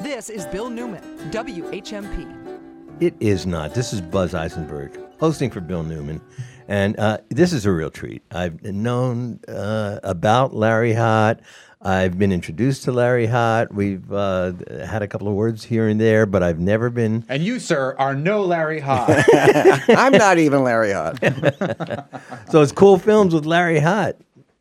This is Bill Newman, WHMP. It is not. This is Buzz Eisenberg hosting for Bill Newman. And uh, this is a real treat. I've known uh, about Larry Hott. I've been introduced to Larry Hott. We've uh, had a couple of words here and there, but I've never been. And you, sir, are no Larry Hott. I'm not even Larry Hott. So it's cool films with Larry Hott.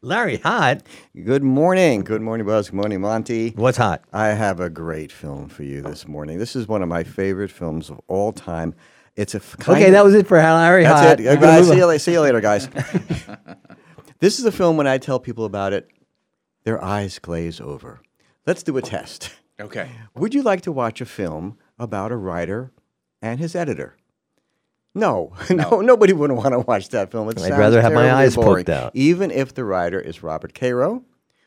Larry Hott? Good morning. Good morning, Buzz. Good morning, Monty. What's hot? I have a great film for you this morning. This is one of my favorite films of all time. It's a f- kind Okay, of- that was it for Larry Hott. That's it. We're Uh, gonna guys, see, you on. see you later, guys. this is a film when I tell people about it, their eyes glaze over. Let's do a test. okay. Would you like to watch a film about a writer and his editor? No, no, nobody would want to watch that film. It I'd rather have my eyes poked out. Even if the writer is Robert Caro,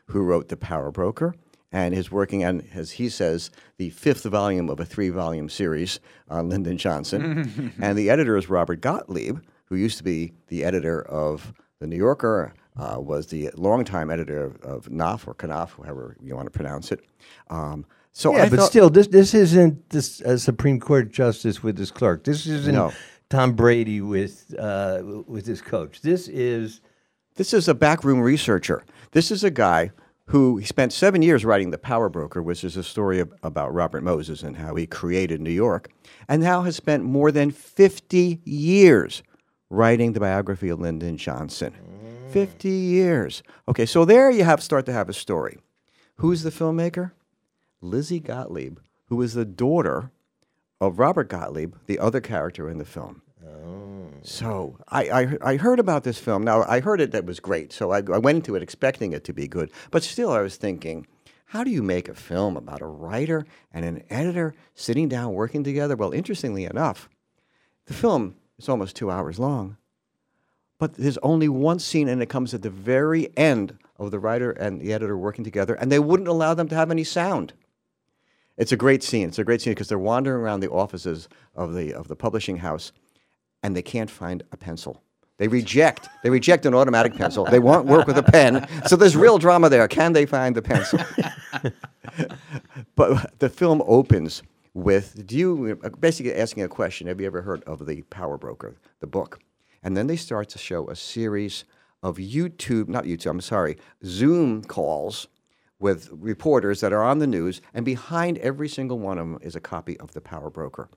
who wrote The Power Broker and is working on, as he says, the fifth volume of a three-volume series on Lyndon Johnson, and the editor is Robert Gottlieb, who used to be the editor of The New Yorker, uh, was the longtime editor of, of Knopf or Knopf, however you want to pronounce it. Um, so Yeah, I but thought- still, this this isn't this a Supreme Court justice with his clerk. This isn't No. Tom Brady with uh, with his coach. This is This is a backroom researcher. This is a guy who he spent seven years writing The Power Broker, which is a story ab- about Robert Moses and how he created New York, and now has spent more than 50 years writing the biography of Lyndon Johnson. 50 years. Okay, so there you have start to have a story. Who's the filmmaker? Lizzie Gottlieb, who is the daughter of Robert Gottlieb, the other character in the film. Oh. So I, I, I heard about this film. Now I heard it that was great. So I, I went into it expecting it to be good. But still, I was thinking, how do you make a film about a writer and an editor sitting down working together? Well, interestingly enough, the film is almost two hours long. But there's only one scene, and it comes at the very end of the writer and the editor working together, and they wouldn't allow them to have any sound. It's a great scene. It's a great scene because they're wandering around the offices of the of the publishing house, and they can't find a pencil. They reject. They reject an automatic pencil. They won't work with a pen. So there's real drama there. Can they find the pencil? but the film opens with do you basically asking a question have you ever heard of the power broker the book and then they start to show a series of youtube not youtube i'm sorry zoom calls with reporters that are on the news and behind every single one of them is a copy of the power broker.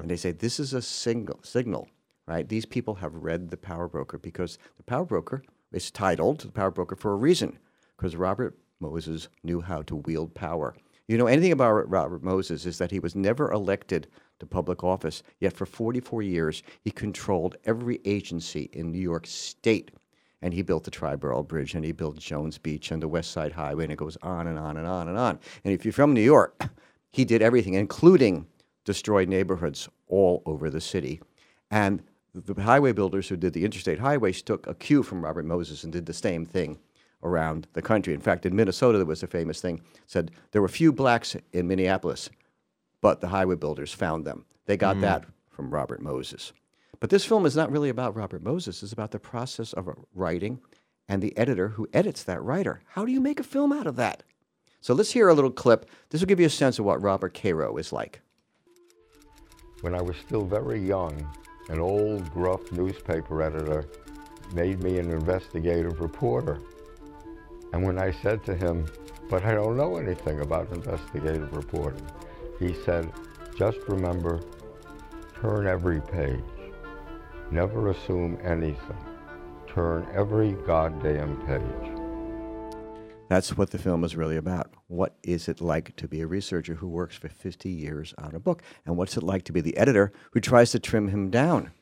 And they say this is a single signal right? These people have read the power broker because the power broker is titled the power broker for a reason because robert moses knew how to wield power. You know anything about Robert Moses is that he was never elected to public office, yet for 44 years he controlled every agency in New York State. And he built the Triborough Bridge, and he built Jones Beach and the West Side Highway, and it goes on and on and on and on. And if you're from New York, he did everything, including destroyed neighborhoods all over the city. And the highway builders who did the interstate highways took a cue from Robert Moses and did the same thing around the country. In fact, in Minnesota, there was a famous thing said there were few blacks in Minneapolis, but the highway builders found them. They got mm-hmm. that from Robert Moses. But this film is not really about Robert Moses. It's about the process of writing and the editor who edits that writer. How do you make a film out of that? So let's hear a little clip. This will give you a sense of what Robert Caro is like. When I was still very young, an old, gruff newspaper editor made me an investigative reporter. And when I said to him, but I don't know anything about investigative reporting, he said, just remember, turn every page. Never assume anything. Turn every goddamn page. That's what the film is really about. What is it like to be a researcher who works for 50 years on a book? And what's it like to be the editor who tries to trim him down?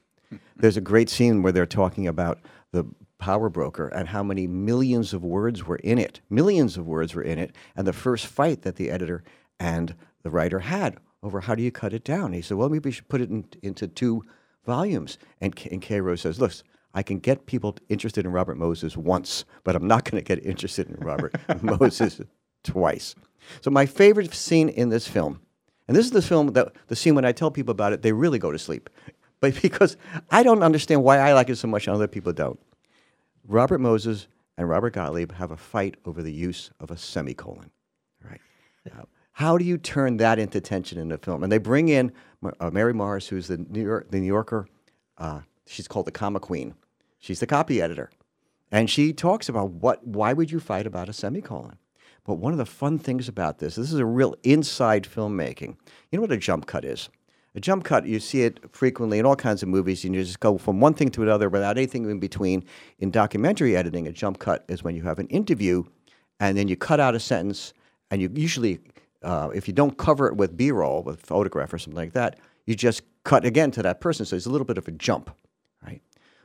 There's a great scene where they're talking about the power broker and how many millions of words were in it. Millions of words were in it. And the first fight that the editor and the writer had over how do you cut it down. He said, well, maybe we should put it in, into two volumes. And, K- and says, look, I can get people interested in Robert Moses once, but I'm not going to get interested in Robert Moses twice. So my favorite scene in this film, and this is the film that the scene when I tell people about it, they really go to sleep, but because I don't understand why I like it so much and other people don't. Robert Moses and Robert Gottlieb have a fight over the use of a semicolon. Right. Uh, how do you turn that into tension in a film? And they bring in uh, Mary Norris, who's the New, York, the New Yorker. Uh, she's called the comma queen. She's the copy editor, and she talks about what. Why would you fight about a semicolon? But one of the fun things about this, this is a real inside filmmaking. You know what a jump cut is? A jump cut, you see it frequently in all kinds of movies, and you just go from one thing to another without anything in between. In documentary editing, a jump cut is when you have an interview and then you cut out a sentence, and you usually, uh, if you don't cover it with B roll, with photograph or something like that, you just cut again to that person. So it's a little bit of a jump, right?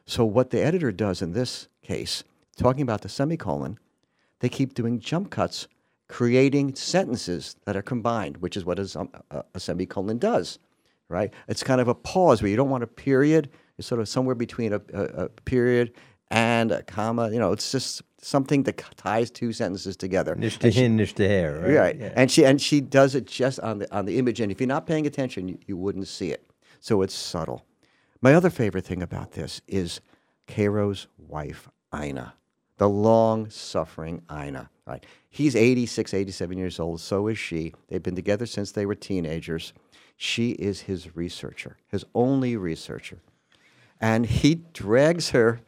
So what the editor does in this case, talking about the semicolon, they keep doing jump cuts, creating sentences that are combined, which is what a, a, a semicolon does, right? It's kind of a pause where you don't want a period. It's sort of somewhere between a, a period and a comma. You know, it's just something that ties two sentences together. Nish to hin, nish to hair, right? Right, Yeah. and she and she does it just on the on the image, and if you're not paying attention, you, you wouldn't see it. So it's subtle. My other favorite thing about this is Caro's wife, Ina, the long-suffering Ina. Right, he's 86, 87 years old. So is she. They've been together since they were teenagers. She is his researcher, his only researcher, and he drags her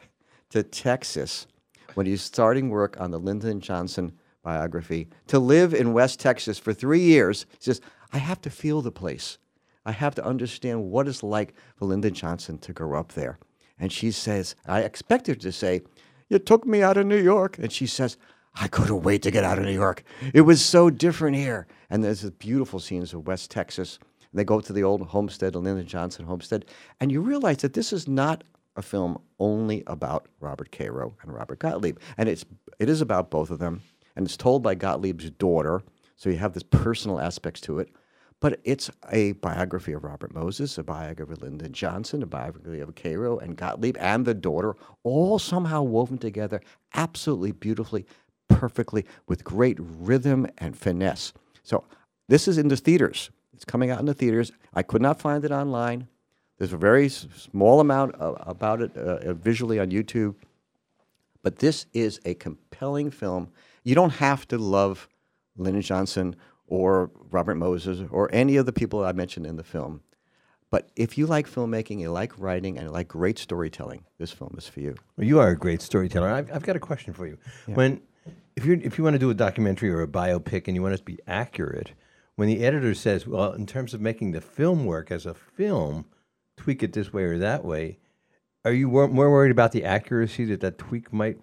to Texas when he's starting work on the Lyndon Johnson biography to live in West Texas for three years. He says, I have to feel the place. I have to understand what it's like for Lyndon Johnson to grow up there. And she says, I expect her to say, You took me out of New York. And she says, I couldn't wait to get out of New York. It was so different here. And there's this beautiful scenes of West Texas. They go to the old homestead, the Lyndon Johnson homestead, and you realize that this is not a film only about Robert Caro and Robert Gottlieb, and it's it is about both of them, and it's told by Gottlieb's daughter, so you have this personal aspects to it. But it's a biography of Robert Moses, a biography of Lyndon Johnson, a biography of Caro and Gottlieb and the daughter, all somehow woven together absolutely beautifully, perfectly, with great rhythm and finesse. So this is in the theaters. It's coming out in the theaters. I could not find it online. There's a very small amount uh, about it uh, uh, visually on YouTube. But this is a compelling film. You don't have to love Lyndon Johnson or Robert Moses or any of the people I mentioned in the film. But if you like filmmaking, you like writing, and you like great storytelling, this film is for you. Well, you are a great storyteller. I've, I've got a question for you. When, if you if you want to do a documentary or a biopic and you want it to be accurate, when the editor says, "Well, in terms of making the film work as a film, tweak it this way or that way," are you wor- more worried about the accuracy that that tweak might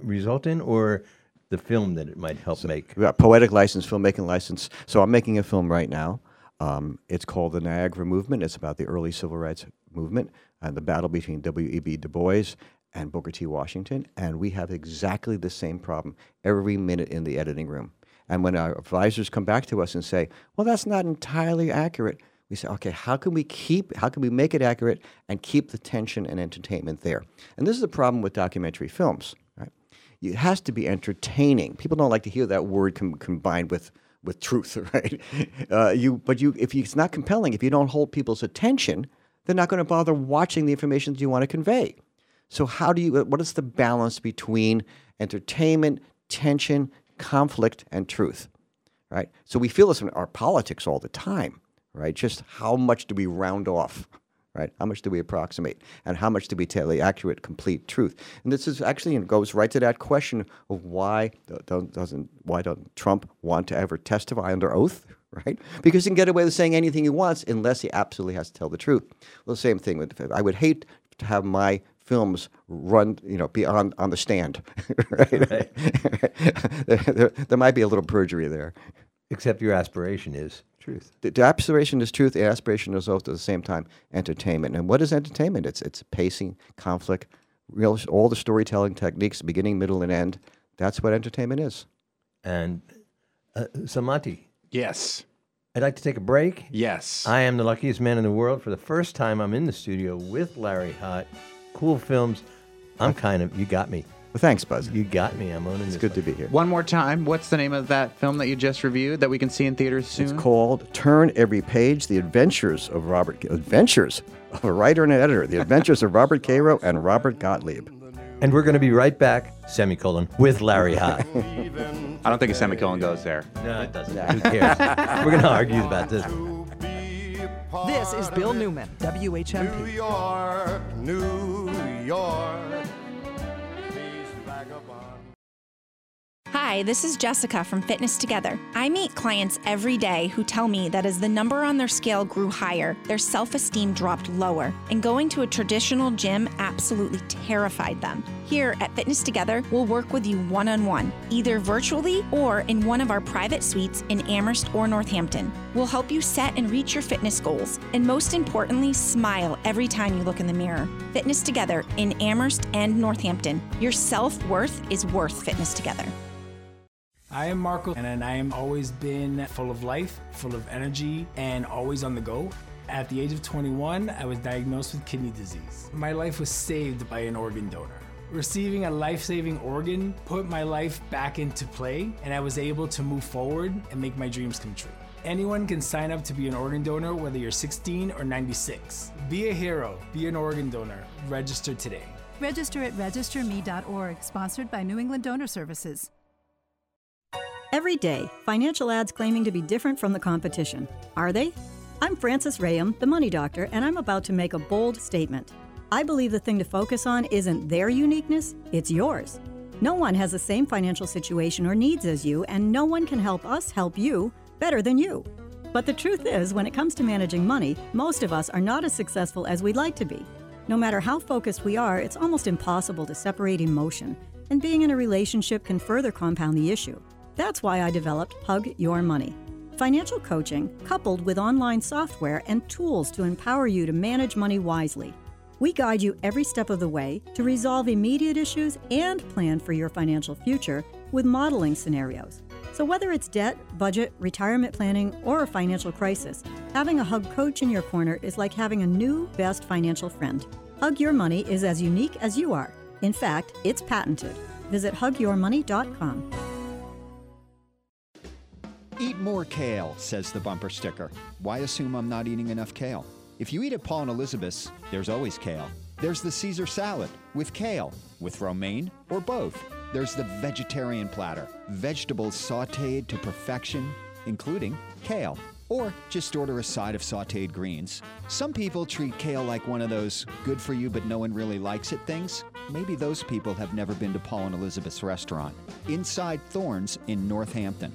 result in, or the film that it might help make? We got poetic license, filmmaking license. So I'm making a film right now. Um, it's called the Niagara Movement. It's about the early civil rights movement and the battle between W.E.B. Du Bois and Booker T. Washington. And we have exactly the same problem every minute in the editing room. And when our advisors come back to us and say, "Well, that's not entirely accurate," we say, "Okay, how can we keep? How can we make it accurate and keep the tension and entertainment there?" And this is the problem with documentary films, right? it has to be entertaining. People don't like to hear that word com- combined with with truth, right? Uh, you, but you, if you, it's not compelling, if you don't hold people's attention, they're not going to bother watching the information that you want to convey. So, how do you? What is the balance between entertainment, tension, conflict, and truth? Right. So we feel this in our politics all the time, right? Just how much do we round off? right? How much do we approximate, and how much do we tell the accurate, complete truth? And this is actually and goes right to that question of why don't- doesn't why don't Trump want to ever testify under oath, right? Because he can get away with saying anything he wants unless he absolutely has to tell the truth. Well, the same thing with I would hate to have my films run, you know, be on, on the stand, right? there, there, there might be a little perjury there. Except your aspiration is truth. The, the aspiration is truth. The aspiration is also at the same time entertainment. And what is entertainment? It's it's pacing, conflict, real all the storytelling techniques, beginning, middle, and end. That's what entertainment is. And uh, Samanti, Yes. I'd like to take a break. Yes. I am the luckiest man in the world. For the first time, I'm in the studio with Larry Hott. Cool films. I'm kind of, you got me. Well, thanks, Buzz. You got me. I'm owning It's this. good to be here. One more time. What's the name of that film that you just reviewed that we can see in theaters soon? It's called Turn Every Page: The Adventures of Robert Adventures of a Writer and an Editor. The Adventures of Robert Caro and Robert Gottlieb. And we're going to be right back, semicolon, with Larry Hott. I don't think a semicolon goes there. no, it doesn't. Who cares? we're going to argue about this. This is Bill Newman, New York, New York. Hi, this is Jessica from Fitness Together. I meet clients every day who tell me that as the number on their scale grew higher, their self esteem dropped lower, and going to a traditional gym absolutely terrified them. Here at Fitness Together, we'll work with you one on one, either virtually or in one of our private suites in Amherst or Northampton. We'll help you set and reach your fitness goals, and most importantly, smile every time you look in the mirror. Fitness Together in Amherst and Northampton. Your self worth is worth Fitness Together. I am Marco, and I am always been full of life, full of energy, and always on the go. At the age of 21, I was diagnosed with kidney disease. My life was saved by an organ donor. Receiving a life saving organ put my life back into play, and I was able to move forward and make my dreams come true. Anyone can sign up to be an organ donor, whether you're 16 or 96. Be a hero, be an organ donor. Register today. Register at registerme.org, sponsored by New England Donor Services. Every day, financial ads claiming to be different from the competition. Are they? I'm Frances Rayam, the money doctor, and I'm about to make a bold statement. I believe the thing to focus on isn't their uniqueness, it's yours. No one has the same financial situation or needs as you, and no one can help us help you better than you. But the truth is, when it comes to managing money, most of us are not as successful as we'd like to be. No matter how focused we are, it's almost impossible to separate emotion, and being in a relationship can further compound the issue. That's why I developed Hug Your Money. Financial coaching coupled with online software and tools to empower you to manage money wisely. We guide you every step of the way to resolve immediate issues and plan for your financial future with modeling scenarios. So, whether it's debt, budget, retirement planning, or a financial crisis, having a Hug coach in your corner is like having a new best financial friend. Hug Your Money is as unique as you are. In fact, it's patented. Visit hugyourmoney.com. Eat more kale, says the bumper sticker. Why assume I'm not eating enough kale? If you eat at Paul and Elizabeth's, there's always kale. There's the Caesar salad with kale, with romaine, or both. There's the vegetarian platter, vegetables sauteed to perfection, including kale. Or just order a side of sauteed greens. Some people treat kale like one of those good for you but no one really likes it things. Maybe those people have never been to Paul and Elizabeth's restaurant, Inside Thornes in Northampton.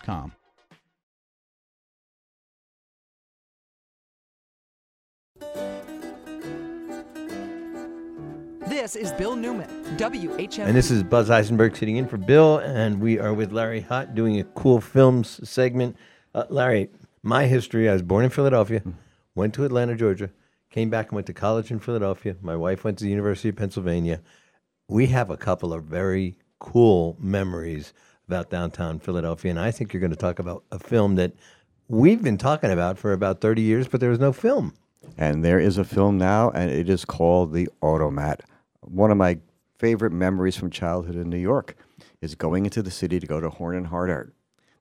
This is Bill Newman, WHM. And this is Buzz Eisenberg sitting in for Bill, and we are with Larry Hott doing a cool films segment. Uh, Larry, my history I was born in Philadelphia, went to Atlanta, Georgia, came back and went to college in Philadelphia. My wife went to the University of Pennsylvania. We have a couple of very cool memories about downtown Philadelphia, and I think you're going to talk about a film that we've been talking about for about 30 years, but there was no film. And there is a film now, and it is called The Automat. One of my favorite memories from childhood in New York is going into the city to go to Horn and Hardart.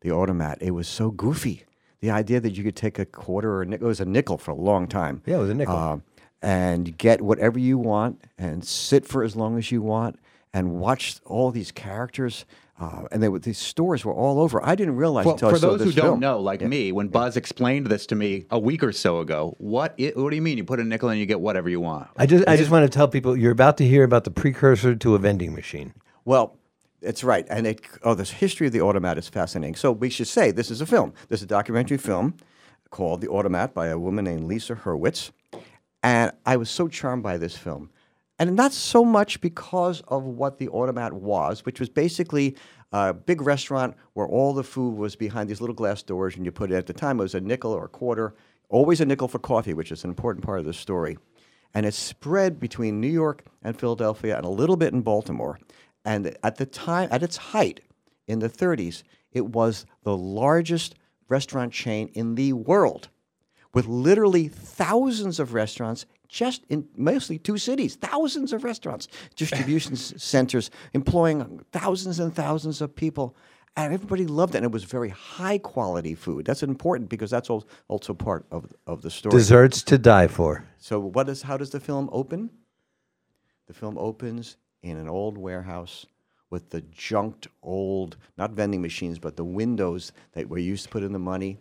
The Automat. It was so goofy. The idea that you could take a quarter or a nickel, it was a nickel for a long time. Yeah, it was a nickel. Um, and get whatever you want and sit for as long as you want and watch all these characters. Uh, and they were, these stores were all over. I didn't realize Well, until for I saw those who this don't know, like me, when Buzz explained this to me a week or so ago, what i what do you mean? You put a nickel and you get whatever you want? I just, I just want to tell people you're about to hear about the precursor to a vending machine. Well, it's right. And it, oh, the history of the automat is fascinating. So we should say this is a film. This is a documentary film called The Automat by a woman named Lisa Hurwitz. And I was so charmed by this film. And not so much because of what the automat was, which was basically a big restaurant where all the food was behind these little glass doors, and you put it at the time, it was a nickel or a quarter, always a nickel for coffee, which is an important part of the story. and it spread between New York and Philadelphia and a little bit in Baltimore. And at the time, at its height in the 30s, it was the largest restaurant chain in the world, with literally thousands of restaurants just in mostly two cities, thousands of restaurants, distribution centers employing thousands and thousands of people. And everybody loved it. And it was very high quality food. That's important because that's al- also part of, of the story. Desserts to die for. So what is how does the film open? The film opens in an old warehouse with the junked old not vending machines but the windows that were used to put in the money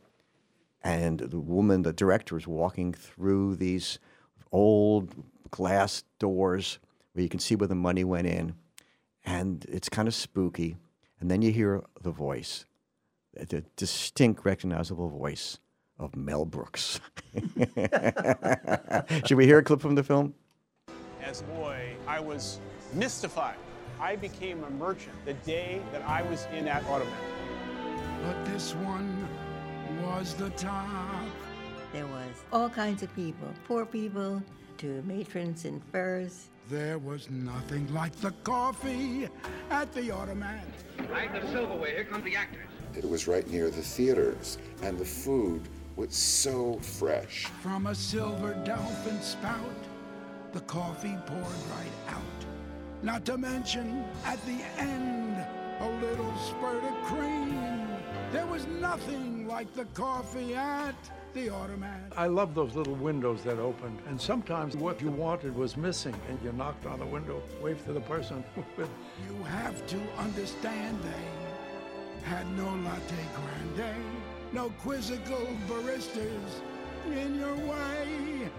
and the woman the director is walking through these old glass doors where you can see where the money went in and it's kind of spooky and then you hear the voice the distinct recognizable voice of Mel Brooks. Should we hear a clip from the film? As a boy, I was mystified. I became a merchant the day that I was in that automat. But this one was the top. There was all kinds of people, poor people to matrons in furs. There was nothing like the coffee at the automat. Right, the silverware. Here come the actors. It was right near the theaters, and the food was so fresh. From a silver dolphin spout, the coffee poured right out. Not to mention, at the end, a little spurt of cream. There was nothing like the coffee at the automat. I love those little windows that opened, and sometimes what you wanted was missing, and you knocked on the window, waved to the person with. You have to understand they had no latte grande, no quizzical baristas in your way.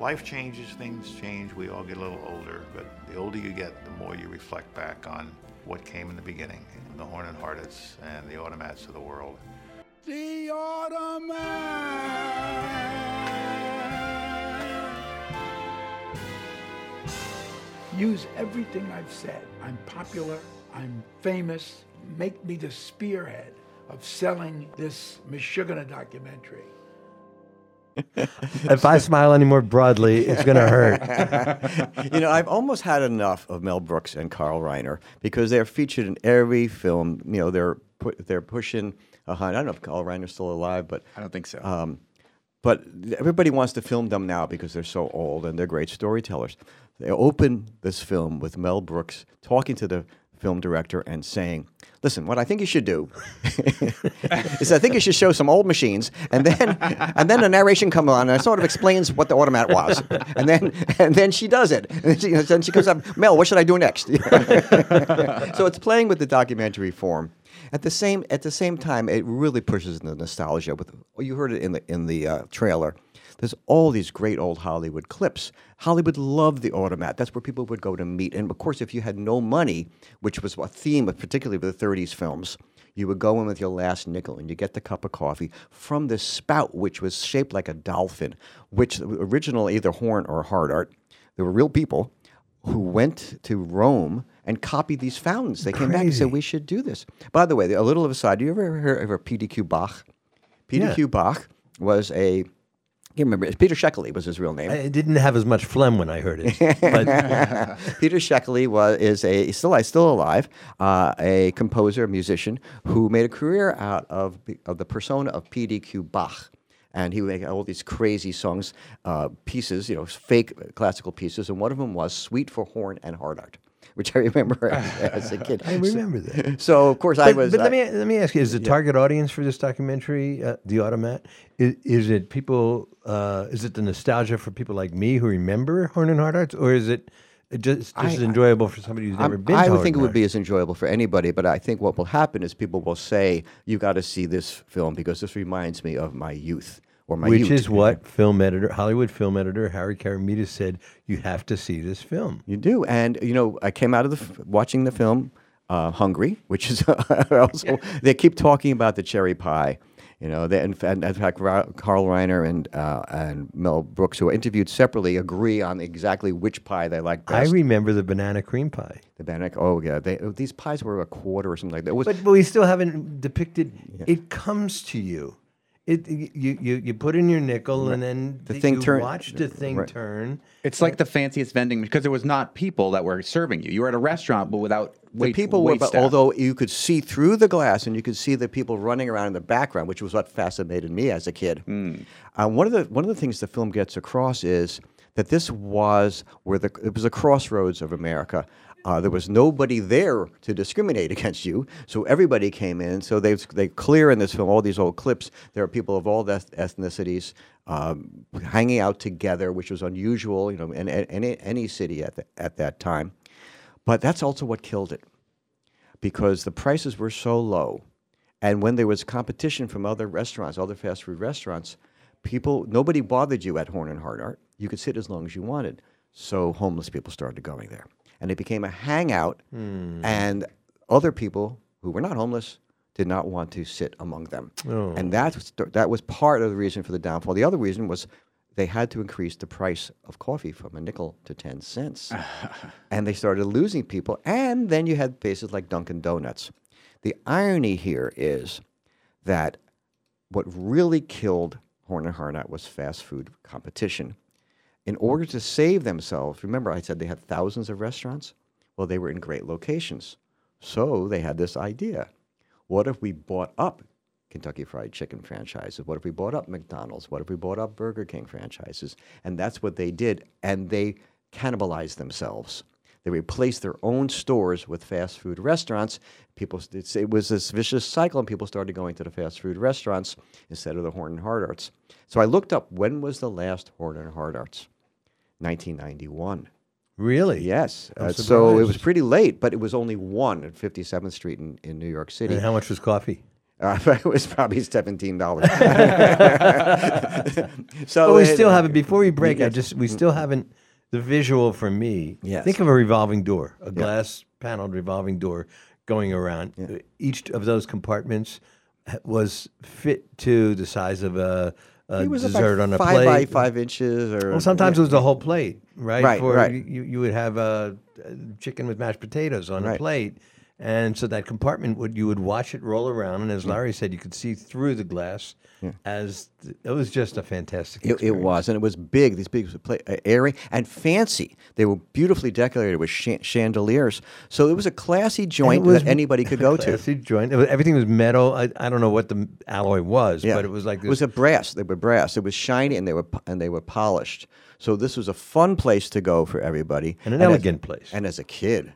Life changes, things change, we all get a little older, but the older you get, the more you reflect back on what came in the beginning, the Horn and Hardarts and the Automats of the world. The automat. Use everything I've said. I'm popular, I'm famous. Make me the spearhead of selling this Meshuggah documentary. if I smile any more broadly, it's going to hurt. you know, I've almost had enough of Mel Brooks and Carl Reiner because they're featured in every film. You know, they're pu- they're pushing. Hun- I don't know if Carl Reiner's still alive, but I don't think so. Um, but everybody wants to film them now because they're so old and they're great storytellers. They open this film with Mel Brooks talking to the film director and saying, "Listen, what I think you should do is I think you should show some old machines, and then and then the narration comes on and it sort of explains what the automat was, and then and then she does it, and she, then she comes up, Mel, what should I do next? so it's playing with the documentary form. At the same at the same time, it really pushes the nostalgia. With you heard it in the in the uh, trailer. There's all these great old Hollywood clips. Hollywood loved the automat. That's where people would go to meet. And of course, if you had no money, which was a theme of particularly of the 30s films, you would go in with your last nickel and you get the cup of coffee from this spout, which was shaped like a dolphin, which original either horn or Hardart. There were real people who went to Rome and copied these fountains. They came back and said, we should do this. By the way, a little of a side, do you ever hear of PDQ Bach? PDQ Bach was a, I can't remember, Peter Schickele was his real name. I didn't have as much phlegm when I heard it. But Peter Schickele was is a still still alive, uh, a composer, a musician who made a career out of of the persona of PDQ Bach. And he would make all these crazy songs, uh, pieces, you know, fake classical pieces. And one of them was "Suite for Horn and Hardart," which I remember as, as a kid. I remember that. So of course I was. But uh, let me let me ask you: Is the yeah. target audience for this documentary uh, the Automat? Is, is it people? Uh, is it the nostalgia for people like me who remember Horn and Hardarts, or is it just just I- enjoyable for somebody who's never I'm- been? I would think it would be as enjoyable for anybody, but I think what will happen is people will say, "You got to see this film because this reminds me of my youth or my Which youth." is what film editor, Hollywood film editor Harry Karamita said. You have to see this film. You do, and you know, I came out of the f- watching the film uh, Hungry, which is also they keep talking about the cherry pie. You know, they, in, fact, in fact, Carl Reiner and uh, and Mel Brooks, who are interviewed separately, agree on exactly which pie they like best. I remember the banana cream pie. the banana. Oh yeah, they, these pies were a quarter or something like that. It was, But, but we still haven't depicted. It comes to you. It you you, you put in your nickel and then The thing you turn- watch the thing right. turn. It's like the fanciest vending because there was not people that were serving you. You were at a restaurant, but without The wait, people were, wait but staff. although you could see through the glass and you could see the people running around in the background, which was what fascinated me as a kid. Hmm. Uh, one of the one of the things the film gets across is that this was where the it was a crossroads of America. Uh, there was nobody there to discriminate against you, so everybody came in. So they they clear in this film all these old clips. There are people of all eth- ethnicities um, hanging out together, which was unusual, you know, in, in any any city at the, at that time. But that's also what killed it because the prices were so low. And when there was competition from other restaurants, other fast food restaurants, people nobody bothered you at Horn and Hardart. You could sit as long as you wanted. So homeless people started going there. And it became a hangout Hmm. and other people who were not homeless did not want to sit among them. Oh. And that was, that was part of the reason for the downfall. The other reason was they had to increase the price of coffee from a nickel to 10 cents. and they started losing people. And then you had places like Dunkin' Donuts. The irony here is that what really killed Horn and Hardart was fast food competition. In order to save themselves, remember I said they had thousands of restaurants? Well, they were in great locations. So they had this idea. What if we bought up Kentucky Fried Chicken franchises? What if we bought up McDonald's? What if we bought up Burger King franchises? And that's what they did. And they cannibalized themselves. They replaced their own stores with fast food restaurants. People, it was this vicious cycle, and people started going to the fast food restaurants instead of the Horn and Hardarts. So I looked up when was the last Horn and Hardarts? 1991. Really? Yes. Uh, so it was pretty late, but it was only one at 57th Street in, in New York City. And how much was coffee? Uh, it was probably seventeen dollars. so but we it- still haven't. Before we break, I just we still haven't the visual for me. Yes. Think of a revolving door, a Yeah. glass paneled revolving door going around. Each of those compartments was fit to the size of a, a It was about dessert on a five plate. by five inches, or Well, sometimes yeah. it was the whole plate, right? Right, For right. You, you would have uh, chicken with mashed potatoes on a plate. And so that compartment would you would watch it roll around, and as Larry said, you could see through the glass. As th- it was just a fantastic. It, it was, and it was big. These big, pla- uh, airy and fancy. They were beautifully decorated with chan- chandeliers. So it was a classy joint was that anybody could go to. Classy joint. Was- everything was metal. I, I don't know what the alloy was, Yeah, but it was like it was a brass. They were brass. It was shiny and they were and they were polished. So this was a fun place to go for everybody, And an as- elegant place. And as a kid,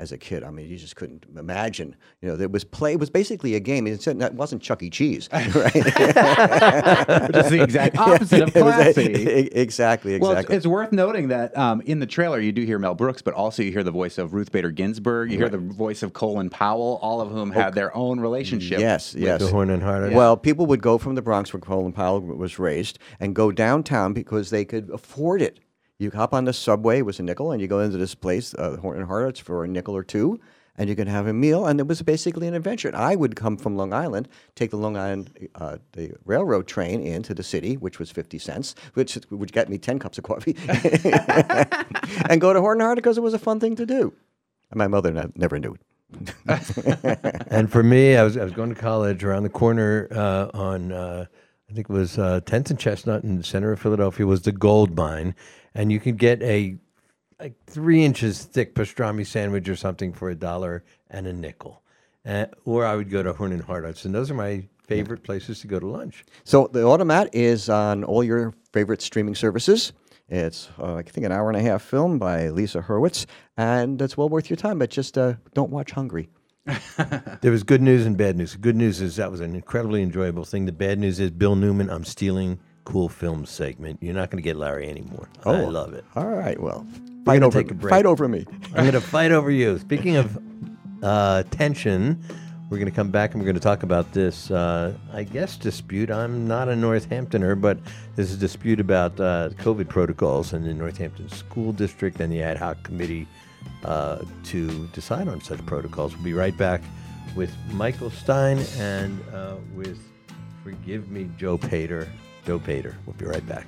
as a kid, I mean, you just couldn't imagine. You know, there was play. It was basically a game. It said- it wasn't Chuck E. Cheese, right? Which is the exact opposite of It was a- classy. e- exactly, Well, it's, it's worth noting that um, in the trailer you do hear Mel Brooks, but also you hear the voice of Ruth Bader Ginsburg. You hear Right. the voice of Colin Powell. All of whom had their own relationship. Yes, with yes. the Horn and Hardart. Well, people would go from the Bronx, where Colin Powell was raised, and go downtown because they could afford it. You hop on the subway, it was a nickel, and you go into this place, uh, Horn and Hardarts, for a nickel or two, and you can have a meal, and it was basically an adventure. And I would come from Long Island, take the Long Island uh, the railroad train into the city, which was 50 cents, which would get me 10 cups of coffee, and go to Horn and Hardart because it was a fun thing to do. And my mother ne- never knew. It. and for me, I was I was going to college around the corner uh, on uh, I think it was uh, 10th and Chestnut in the center of Philadelphia was the Gold Mine, and you could get a like three inches thick pastrami sandwich or something for a dollar and a nickel, uh, or I would go to Horn and Hardarts, and those are my favorite places to go to lunch. So the Automat is on all your favorite streaming services. It's, uh, I think, an hour and a half film by Lisa Hurwitz, and it's well worth your time. But just uh, don't watch Hungry. There was good news and bad news. The good news is that was an incredibly enjoyable thing. The bad news is Bill Newman. I'm stealing cool film segment. You're not going to get Larry anymore. Oh, I love it. All right, well, fight over take a break. fight over me. I'm going to fight over you. Speaking of uh, tension, we're going to come back and we're going to talk about this, uh, I guess, dispute. I'm not a Northamptoner, but this is a dispute about uh, COVID protocols in the Northampton School District and the ad hoc committee uh, to decide on such protocols. We'll be right back with Michael Stein and uh, with, forgive me, Joe Pater. Joe Pater. We'll be right back.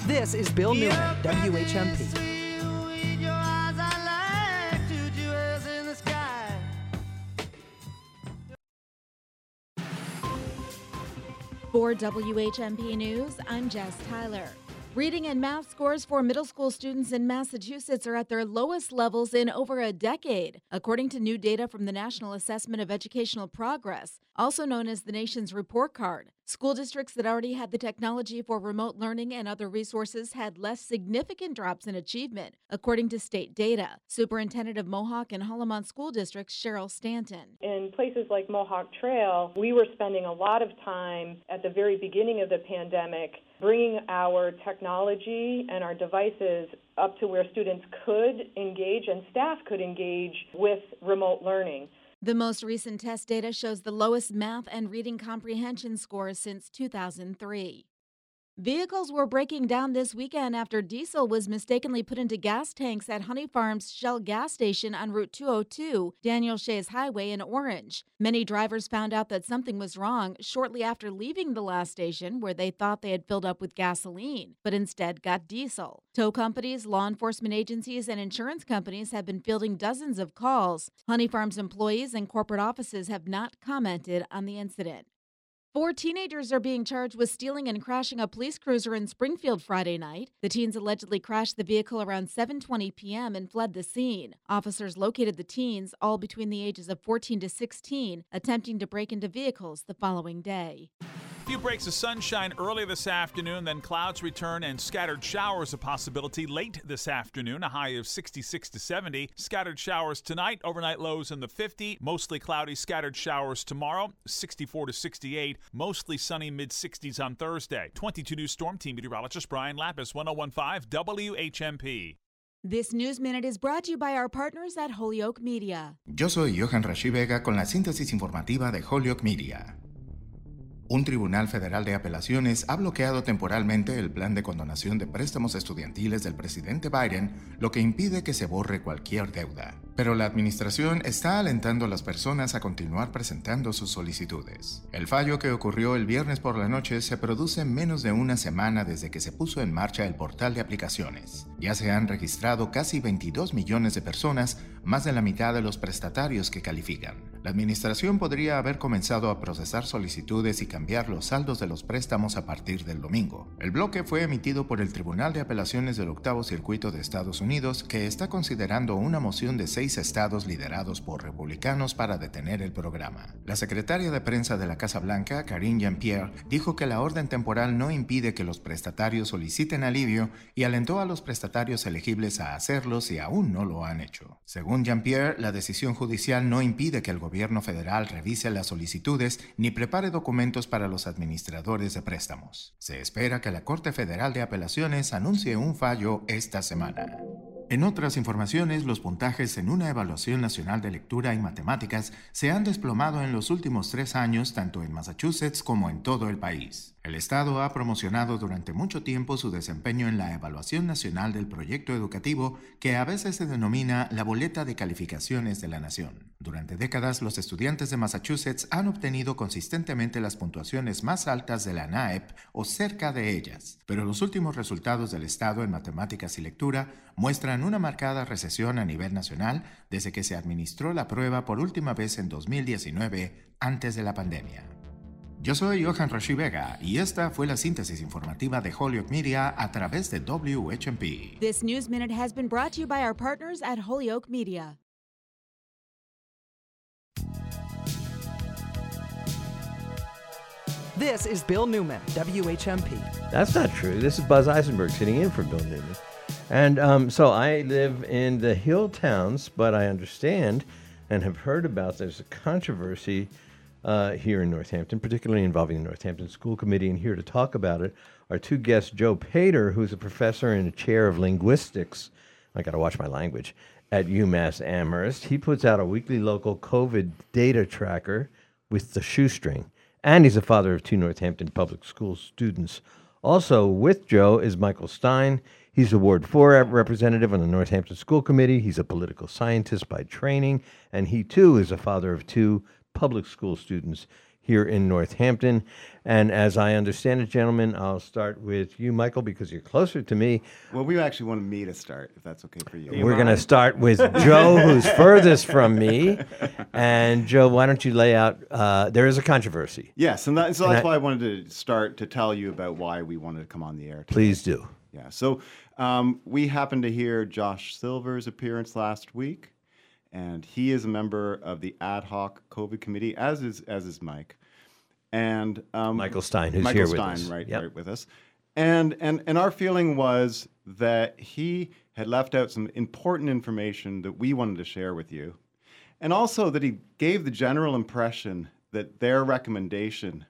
This is Bill Newman, WHMP. For WHMP News, I'm Jess Tyler. Reading and math scores for middle school students in Massachusetts are at their lowest levels in over a decade, according to new data from the National Assessment of Educational Progress, also known as the nation's report card. School districts that already had the technology for remote learning and other resources had less significant drops in achievement, according to state data. Superintendent of Mohawk and Hawlemont School Districts, Cheryl Stanton. In places like Mohawk Trail, we were spending a lot of time at the very beginning of the pandemic bringing our technology and our devices up to where students could engage and staff could engage with remote learning. The most recent test data shows the lowest math and reading comprehension scores since 2003. Vehicles were breaking down this weekend after diesel was mistakenly put into gas tanks at Honey Farms Shell gas station on Route 202, Daniel Shays Highway in Orange. Many drivers found out that something was wrong shortly after leaving the last station where they thought they had filled up with gasoline, but instead got diesel. Tow companies, law enforcement agencies, and insurance companies have been fielding dozens of calls. Honey Farms employees and corporate offices have not commented on the incident. Four teenagers are being charged with stealing and crashing a police cruiser in Springfield Friday night. The teens allegedly crashed the vehicle around 7:20 p.m. and fled the scene. Officers located the teens, all between the ages of 14 to 16, attempting to break into vehicles the following day. Few breaks of sunshine early this afternoon, then clouds return and scattered showers a possibility late this afternoon, a high of 66 to 70. Scattered showers tonight, overnight lows in the 50, mostly cloudy scattered showers tomorrow, 64 to 68, mostly sunny mid 60s on Thursday. 22 News Storm Team meteorologist Brian Lapis, 1015 WHMP. This News Minute is brought to you by our partners at Holyoke Media. Yo soy Johan Rashi Vega con la síntesis informativa de Holyoke Media. Un tribunal federal de apelaciones ha bloqueado temporalmente el plan de condonación de préstamos estudiantiles del presidente Biden, lo que impide que se borre cualquier deuda. Pero la administración está alentando a las personas a continuar presentando sus solicitudes. El fallo que ocurrió el viernes por la noche se produce menos de una semana desde que se puso en marcha el portal de aplicaciones. Ya se han registrado casi 22 millones de personas, más de la mitad de los prestatarios que califican. La administración podría haber comenzado a procesar solicitudes y cambiar los saldos de los préstamos a partir del domingo. El bloque fue emitido por el Tribunal de Apelaciones del Octavo Circuito de Estados Unidos, que está considerando una moción de seis estados liderados por republicanos para detener el programa. La secretaria de prensa de la Casa Blanca, Karine Jean-Pierre, dijo que la orden temporal no impide que los prestatarios soliciten alivio y alentó a los prestatarios elegibles a hacerlo si aún no lo han hecho. Según Jean-Pierre, la decisión judicial no impide que el gobierno federal revise las solicitudes ni prepare documentos para los administradores de préstamos. Se espera que la Corte Federal de Apelaciones anuncie un fallo esta semana. En otras informaciones, los puntajes en una evaluación nacional de lectura y matemáticas se han desplomado en los últimos tres años tanto en Massachusetts como en todo el país. El Estado ha promocionado durante mucho tiempo su desempeño en la evaluación nacional del proyecto educativo que a veces se denomina la boleta de calificaciones de la nación. Durante décadas, los estudiantes de Massachusetts han obtenido consistentemente las puntuaciones más altas de la NAEP o cerca de ellas, pero los últimos resultados del Estado en matemáticas y lectura muestran una marcada recesión a nivel nacional desde que se administró la prueba por última vez en 2019 antes de la pandemia. Yo soy Johan Rashi Vega y esta fue la síntesis informativa de Holyoke Media a través de WHMP. This News Minute has been brought to you by our partners at Holyoke Media. This is Bill Newman, WHMP. That's not true. This is Buzz Eisenberg sitting in for Bill Newman. And um, so I live in the hill towns, but I understand and have heard about there's a controversy uh, here in Northampton, particularly involving the Northampton School Committee. And here to talk about it are two guests Joe Pater, who's a professor and a chair of linguistics. I got to watch my language at UMass Amherst. He puts out a weekly local COVID data tracker with the shoestring. And he's a father of two Northampton public school students. Also with Joe is Michael Stein. He's a Ward 4 representative on the Northampton School Committee. He's a political scientist by training, and he too is a father of two public school students. here in Northampton. And as I understand it, gentlemen, I'll start with you, Michael, because you're closer to me. Well, we actually wanted me to start, if that's okay for you. We're going to start with Joe, who's furthest from me. And Joe, why don't you lay out? Uh, there is a controversy. Yes, and that, so And that's I- why I wanted to start to tell you about why we wanted to come on the air. Today. Please do. Yeah. So um, we happened to hear Josh Silver's appearance last week, and he is a member of the ad hoc COVID committee, as is as is Mike, and um, Michael Stein, who's Michael here with us. right, Yep. right with us. And and and our feeling was that he had left out some important information that we wanted to share with you, and also that he gave the general impression that their recommendation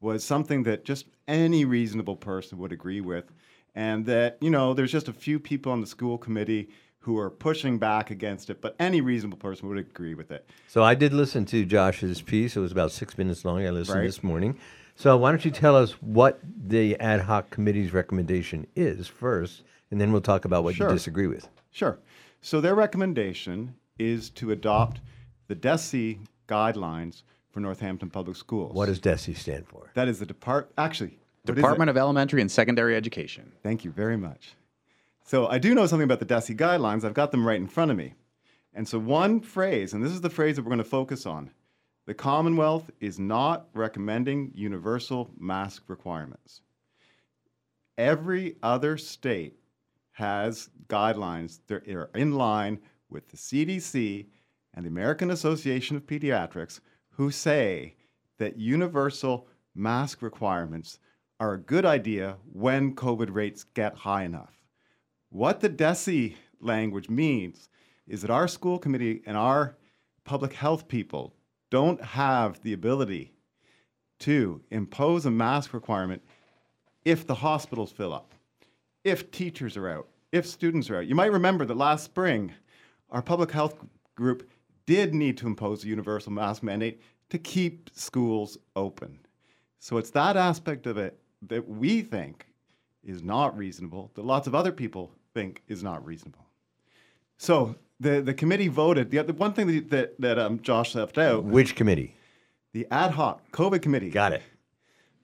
was something that just any reasonable person would agree with, and that you know there's just a few people on the school committee who are pushing back against it, but any reasonable person would agree with it. So I did listen to Josh's piece. It was about six minutes long. I listened Right. this morning. So why don't you tell us what the ad hoc committee's recommendation is first, and then we'll talk about what Sure. you disagree with. Sure. So their recommendation is to adopt the DESE guidelines for Northampton Public Schools. What does DESE stand for? That is the depart. Actually, Department of Elementary and Secondary Education. Thank you very much. So I do know something about the DESE guidelines. I've got them right in front of me. And so one phrase, and this is the phrase that we're going to focus on. The Commonwealth is not recommending universal mask requirements. Every other state has guidelines that are in line with the CDC and the American Association of Pediatrics, who say that universal mask requirements are a good idea when COVID rates get high enough. What the DESE language means is that our school committee and our public health people don't have the ability to impose a mask requirement if the hospitals fill up, if teachers are out, if students are out. You might remember that last spring, our public health group did need to impose a universal mask mandate to keep schools open. So it's that aspect of it that we think is not reasonable, that lots of other people think is not reasonable. So the, the committee voted. The, other, one thing that, that, that um, Josh left out Which committee? the ad hoc COVID committee Got it.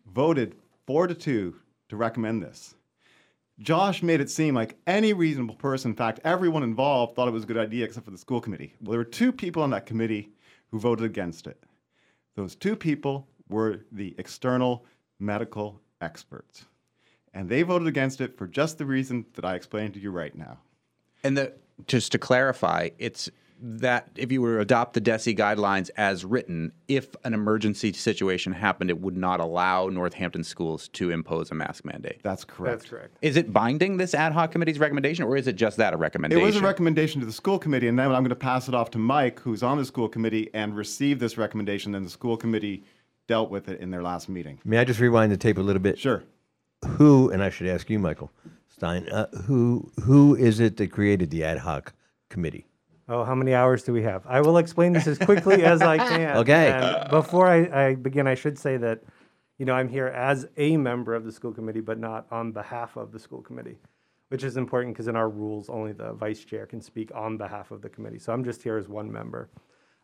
voted four to two to recommend this. Josh made it seem like any reasonable person, in fact, everyone involved, thought it was a good idea except for the school committee. Well, there were two people on that committee who voted against it. Those two people were the external medical experts. And they voted against it for just the reason that I explained to you right now. And the, just to clarify, it's that if you were to adopt the DESE guidelines as written, if an emergency situation happened, it would not allow Northampton schools to impose a mask mandate. That's correct. That's correct. Is it binding this ad hoc committee's recommendation, or is it just that a recommendation? It was a recommendation to the school committee, and then I'm going to pass it off to Mike, who's on the school committee and received this recommendation. Then the school committee dealt with it in their last meeting. May I just rewind the tape a little bit? Sure. Who, and I should ask you, Michael Stein, uh, who who is it that created the ad hoc committee? Oh, how many hours do we have? I will explain this as quickly as I can. Okay. And before I, I begin, I should say that, you know, I'm here as a member of the school committee, but not on behalf of the school committee, which is important because in our rules, only the vice chair can speak on behalf of the committee. So I'm just here as one member.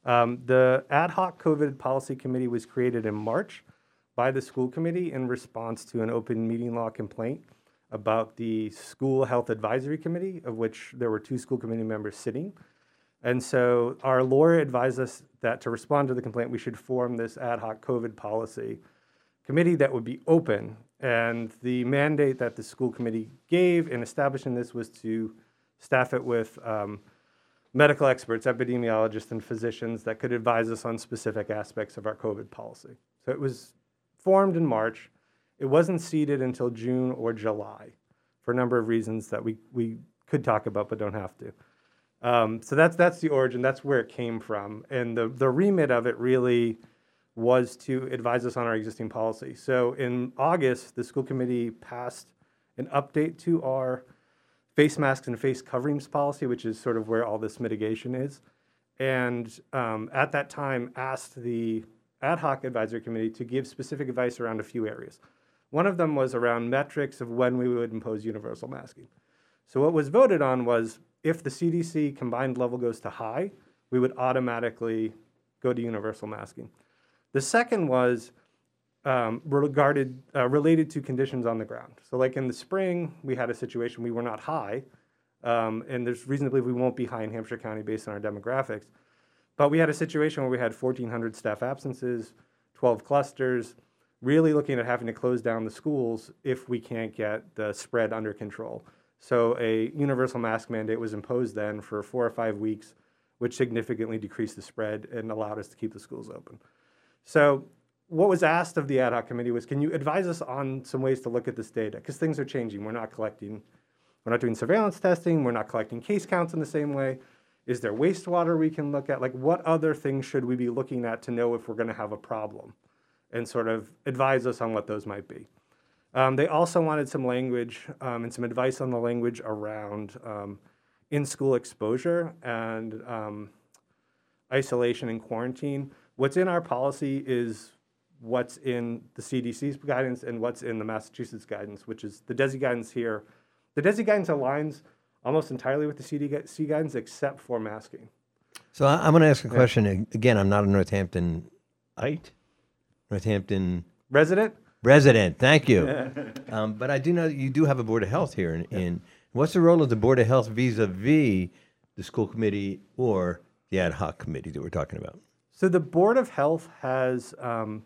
Um, the ad hoc COVID policy committee was created in March by the school committee in response to an open meeting law complaint about the school health advisory committee, of which there were two school committee members sitting. And so our lawyer advised us that to respond to the complaint, we should form this ad hoc COVID policy committee that would be open. And the mandate that the school committee gave in establishing this was to staff it with um, medical experts, epidemiologists, and physicians that could advise us on specific aspects of our COVID policy. So it was formed in March. It wasn't seated until June or July for a number of reasons that we, we could talk about but don't have to. Um, so that's that's the origin. That's where it came from, and the the remit of it really was to advise us on our existing policy. So in August, the school committee passed an update to our face masks and face coverings policy, which is sort of where all this mitigation is, and um, at that time asked the ad hoc advisory committee to give specific advice around a few areas. One of them was around metrics of when we would impose universal masking. So what was voted on was if the CDC combined level goes to high, we would automatically go to universal masking. The second was um, regarded uh, related to conditions on the ground. So, like in the spring, we had a situation we were not high, um, and there's reason to believe we won't be high in Hampshire County based on our demographics. But we had a situation where we had 1,400 staff absences, 12 clusters, really looking at having to close down the schools if we can't get the spread under control. So a universal mask mandate was imposed then for four or five weeks, which significantly decreased the spread and allowed us to keep the schools open. So what was asked of the ad hoc committee was, can you advise us on some ways to look at this data? Because things are changing. We're not collecting, we're not doing surveillance testing. We're not collecting case counts in the same way. Is there wastewater we can look at? Like, what other things should we be looking at to know if we're going to have a problem? And sort of advise us on what those might be. Um, they also wanted some language um, and some advice on the language around um, in school exposure and um, isolation and quarantine. What's in our policy is what's in the CDC's guidance and what's in the Massachusetts guidance, which is the DESE guidance here. The DESE guidance aligns almost entirely with the CDC guidance except for masking. So I, am going to ask a question. Yeah. Again, I'm not a Northamptonite. Northampton resident. Resident. Thank you. um, but I do know that you do have a board of health here. In, yeah. in what's the role of the board of health vis-a-vis the school committee or the ad hoc committee that we're talking about? So the board of health has. Um,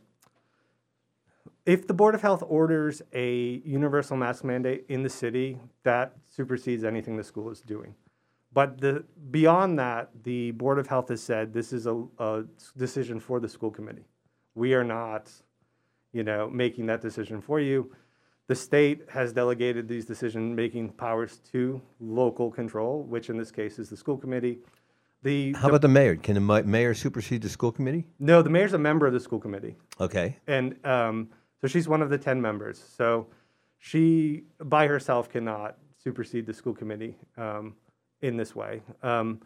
if the Board of Health orders a universal mask mandate in the city, that supersedes anything the school is doing. But the, beyond that, the Board of Health has said this is a, a decision for the school committee. We are not, you know, making that decision for you. The state has delegated these decision-making powers to local control, which in this case is the school committee. The, How the, about the mayor? Can the mayor supersede the school committee? No, the mayor's a member of the school committee. Okay. And um, so she's one of the 10 members. So she, by herself, cannot supersede the school committee um, in this way. Um,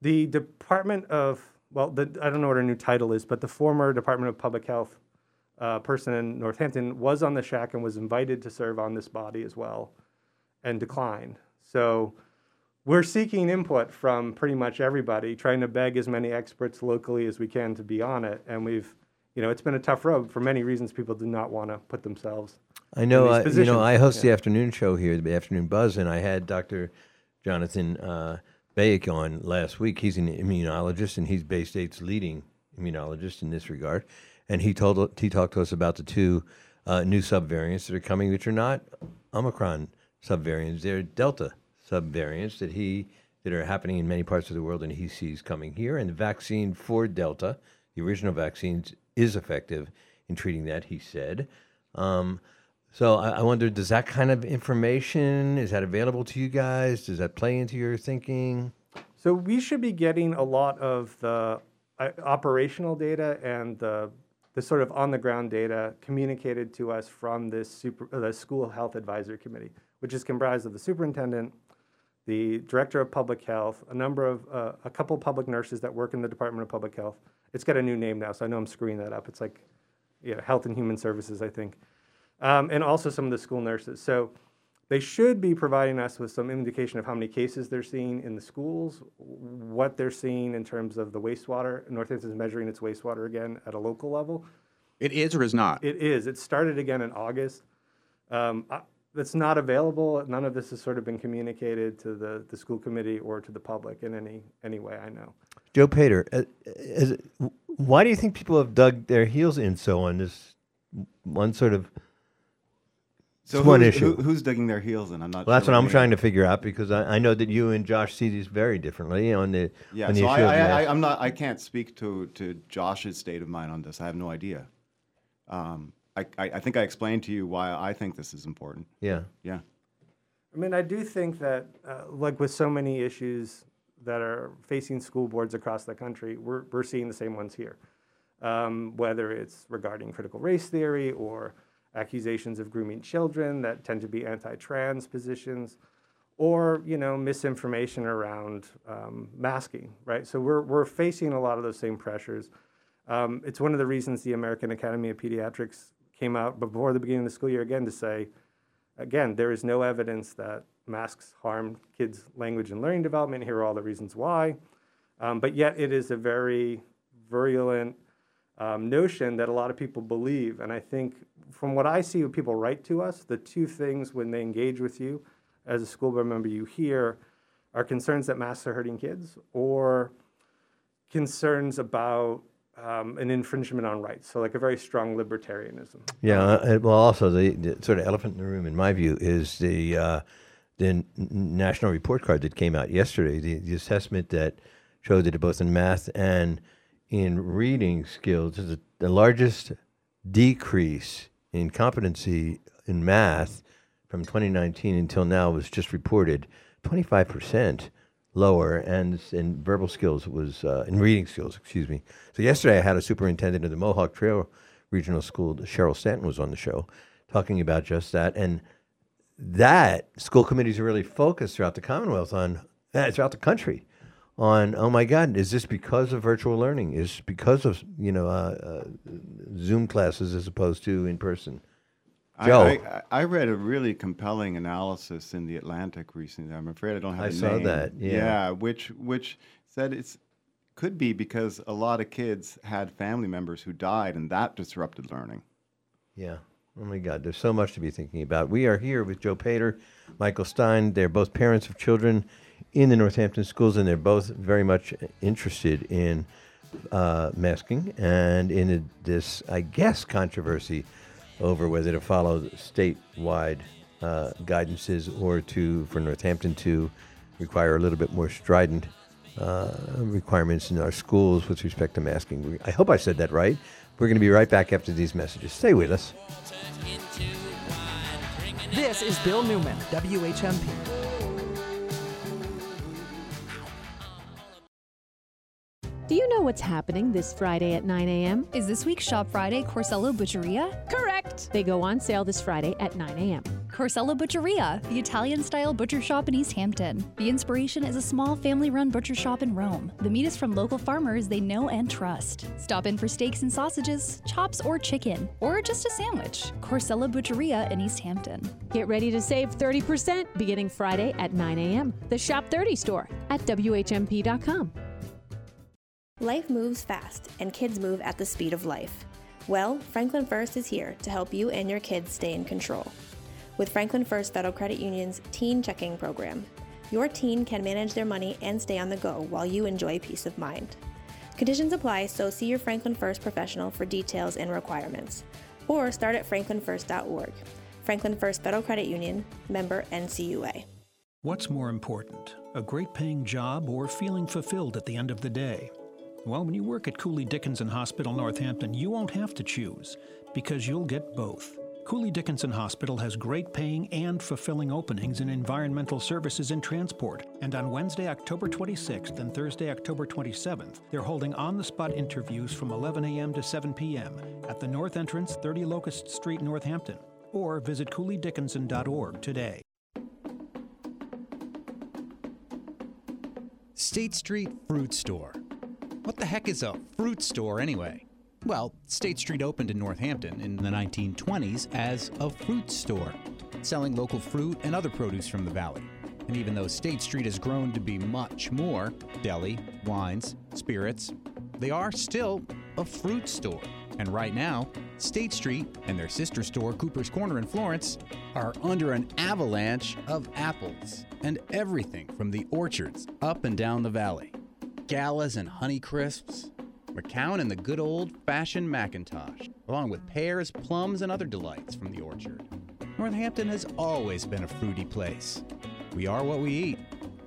the Department of, well, the, I don't know what her new title is, but the former Department of Public Health uh, person in Northampton was on the SHAC and was invited to serve on this body as well and declined. So we're seeking input from pretty much everybody, trying to beg as many experts locally as we can to be on it. And we've you know, it's been a tough road for many reasons. People do not want to put themselves. I know. I, you know, I host yeah. the afternoon show here, the afternoon buzz, and I had Dr. Jonathan uh, Bayek on last week. He's an immunologist, and he's Bay State's leading immunologist in this regard. And he told he talked to us about the two uh, new subvariants that are coming, which are not Omicron subvariants; they're Delta subvariants that he that are happening in many parts of the world, and he sees coming here. And the vaccine for Delta, the original vaccines, is effective in treating that, he said. Um, so I, I wonder, does that kind of information is that available to you guys? Does that play into your thinking? So we should be getting a lot of the uh, operational data and the the sort of on the ground data communicated to us from this super, uh, the school health advisory committee, which is comprised of the superintendent, the director of public health, a number of uh, a couple public nurses that work in the Department of Public Health, it's got a new name now, so I know I'm screwing that up. It's like, you know, Health and Human Services, I think, um, and also some of the school nurses. So they should be providing us with some indication of how many cases they're seeing in the schools, what they're seeing in terms of the wastewater. Northampton is measuring its wastewater again at a local level. It is or is not? It is. It started again in August. Um, that's not available. None of this has sort of been communicated to the, the school committee or to the public in any any way I know. Joe Pater, uh, is, why do you think people have dug their heels in so on this one sort of so one issue? Who, who's digging their heels in? I'm not. Sure. Well, that's what I'm trying to figure out because I, I, know that you and Josh see these very differently on the yeah. On the so I, I, I, am not. I can't speak to to Josh's state of mind on this. I have no idea. Um, I, I think I explained to you why I think this is important. Yeah. Yeah. I mean, I do think that, uh, like with so many issues that are facing school boards across the country, we're, we're seeing the same ones here. Um, whether it's regarding critical race theory or accusations of grooming children that tend to be anti-trans positions, or you know misinformation around um, masking, right? So we're we're facing a lot of those same pressures. Um, it's one of the reasons the American Academy of Pediatrics came out before the beginning of the school year again to say, again, there is no evidence that masks harm kids' language and learning development. Here are all the reasons why. Um, but yet, it is a very virulent um, notion that a lot of people believe. And I think from what I see when people write to us, the two things when they engage with you as a school board member you hear are concerns that masks are hurting kids or concerns about um, an infringement on rights. So, like a very strong libertarianism. Yeah, uh, well, also the, the, sort of elephant in the room, in my view, is the uh, the national report card that came out yesterday. The, the assessment that showed that both in math and in reading skills, is the largest decrease in competency in math from 2019 until now was just reported 25 percent lower, and in verbal skills was uh, in reading skills. Excuse me. So yesterday I had a superintendent of the Mohawk Trail Regional School, Cheryl Stanton, was on the show, talking about just that, and that school committees are really focused throughout the Commonwealth on uh, throughout the country on oh my god is this because of virtual learning is because of you know uh, uh, zoom classes as opposed to in person Joe. I, I, I, read a really compelling analysis in the Atlantic recently. I'm afraid I don't have. I saw name. that. Yeah. yeah, which which said it's could be because a lot of kids had family members who died, and that disrupted learning. Yeah. Oh my God, there's so much to be thinking about. We are here with Joe Pater, Michael Stein. They're both parents of children in the Northampton schools, and they're both very much interested in uh, masking and in a, this, I guess, controversy over whether to follow statewide uh, guidances or to for Northampton to require a little bit more strident uh, requirements in our schools with respect to masking. I hope I said that right. We're going to be right back after these messages. Stay with us. This is Bill Newman, WHMP. Do you know what's happening this Friday at 9 a.m.? Is this week's Shop Friday Corsello Butcheria? Correct! They go on sale this Friday at 9 a.m. Corsello Butcheria, the Italian style butcher shop in East Hampton. The inspiration is a small family run butcher shop in Rome. The meat is from local farmers they know and trust. Stop in for steaks and sausages, chops or chicken, or just a sandwich. Corsello Butcheria in East Hampton. Get ready to save 30% beginning Friday at 9 a.m. The Shop 30 store at WHMP.com. Life moves fast, and kids move at the speed of life. Well, Franklin First is here to help you and your kids stay in control. With Franklin First Federal Credit Union's Teen Checking Program, your teen can manage their money and stay on the go while you enjoy peace of mind. Conditions apply, so see your Franklin First professional for details and requirements. Or start at franklinfirst.org. Franklin First Federal Credit Union, member NCUA. What's more important, a great paying job or feeling fulfilled at the end of the day? Well, when you work at Cooley Dickinson Hospital Northampton, you won't have to choose because you'll get both. Cooley Dickinson Hospital has great paying and fulfilling openings in environmental services and transport. And on Wednesday, October 26th and Thursday, October 27th, they're holding on the spot interviews from 11 a.m. to 7 p.m. at the North Entrance, 30 Locust Street, Northampton. Or visit CooleyDickinson.org today. State Street Fruit Store. What the heck is a fruit store anyway? Well, State Street opened in Northampton in the 1920s as a fruit store, selling local fruit and other produce from the valley. And even though State Street has grown to be much more deli, wines, spirits, they are still a fruit store. And right now, State Street and their sister store, Cooper's Corner in Florence, are under an avalanche of apples and everything from the orchards up and down the valley. Galas and Honey Crisps, and the good old fashioned McIntosh, along with pears, plums, and other delights from the orchard. Northampton has always been a fruity place. We are what we eat.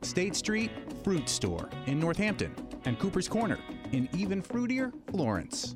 State Street Fruit Store in Northampton and Cooper's Corner in even fruitier Florence.